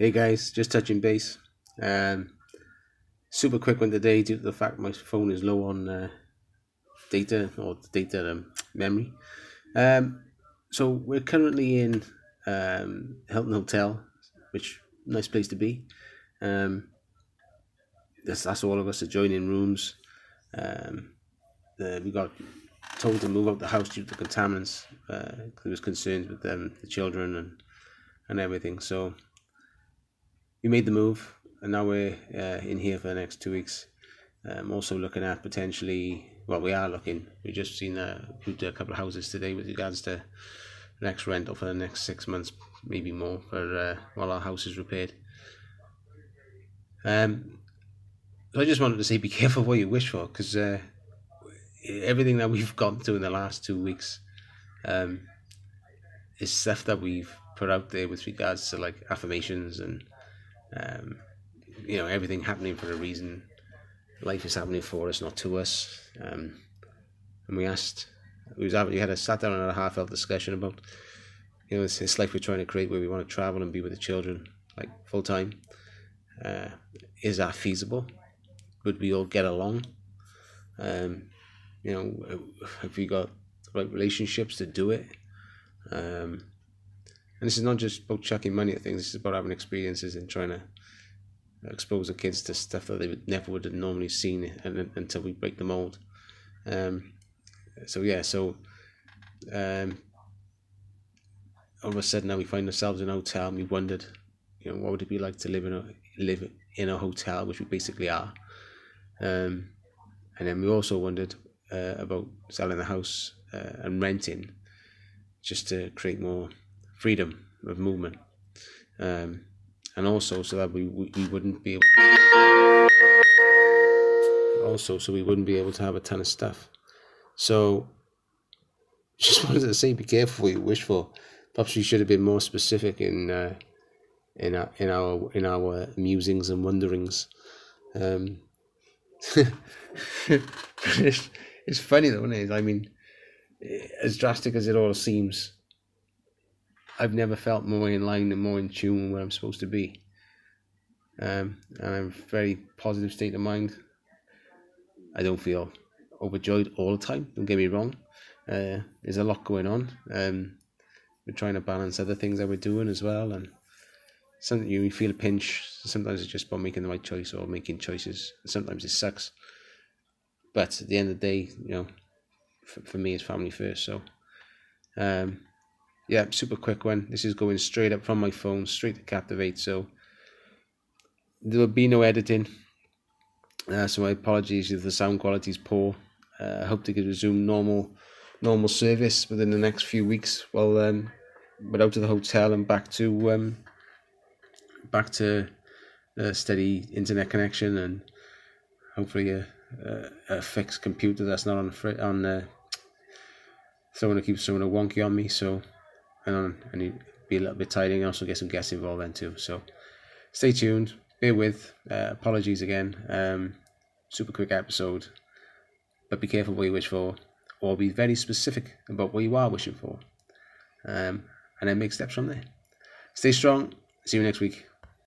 Hey guys, just touching base. Um, super quick one today due to the fact my phone is low on uh, data or data um, memory. Um, so we're currently in um, Hilton Hotel, which nice place to be. Um, that's, that's all of us adjoining rooms. Um, uh, we got told to move out the house due to contaminants. Uh, there was concerns with them, the children and and everything. So we made the move, and now we're uh, in here for the next two weeks. I'm also looking at potentially, well, we are looking. We've just seen uh, a, a couple of houses today with regards to next rental for the next six months, maybe more, for uh, while our house is repaired. Um, so I just wanted to say, be careful what you wish for, because uh, everything that we've gone through in the last two weeks um, is stuff that we've put out there with regards to like affirmations and um, you know everything happening for a reason. Life is happening for us, not to us. Um, and we asked, we was having, we had a sat down and had a heartfelt discussion about, you know, this, this life we're trying to create where we want to travel and be with the children, like full time. Uh, is that feasible? Would we all get along? Um, you know, have we got the right relationships to do it? Um, and this is not just about chucking money at things. This is about having experiences and trying to expose the kids to stuff that they would never would have normally seen until we break the mold. Um, so yeah, so um, all of a sudden now we find ourselves in a hotel and we wondered, you know, what would it be like to live in a live in a hotel, which we basically are. Um, and then we also wondered uh, about selling the house uh, and renting, just to create more freedom of movement, um, and also so that we we wouldn't be able. also, so we wouldn't be able to have a ton of stuff. So, just wanted to say, be careful what you wish for. Perhaps we should have been more specific in uh, in our in our in our musings and wonderings. Um, it's, it's funny though, isn't it? I mean, as drastic as it all seems, I've never felt more in line and more in tune with where I'm supposed to be. Um, and I'm very positive state of mind. I don't feel overjoyed all the time. Don't get me wrong. Uh, there's a lot going on. Um, we're trying to balance other things that we're doing as well, and something you feel a pinch. Sometimes it's just about making the right choice or making choices. Sometimes it sucks, but at the end of the day, you know, for, for me, it's family first. So, um, yeah, super quick one. This is going straight up from my phone, straight to Captivate. So there will be no editing. Uh, so my apologies if the sound quality is poor. Uh, I hope to get resume normal normal service within the next few weeks. Well, um, we're out of the hotel and back to um, back to a steady internet connection and hopefully a, a, a fixed computer that's not on on uh, someone to keep someone wonky on me. So and on and you be a little bit and also get some guests involved then too. So stay tuned, bear with. Uh, apologies again. Um, super quick episode, but be careful what you wish for, or be very specific about what you are wishing for, um, and then make steps from there. Stay strong. See you next week.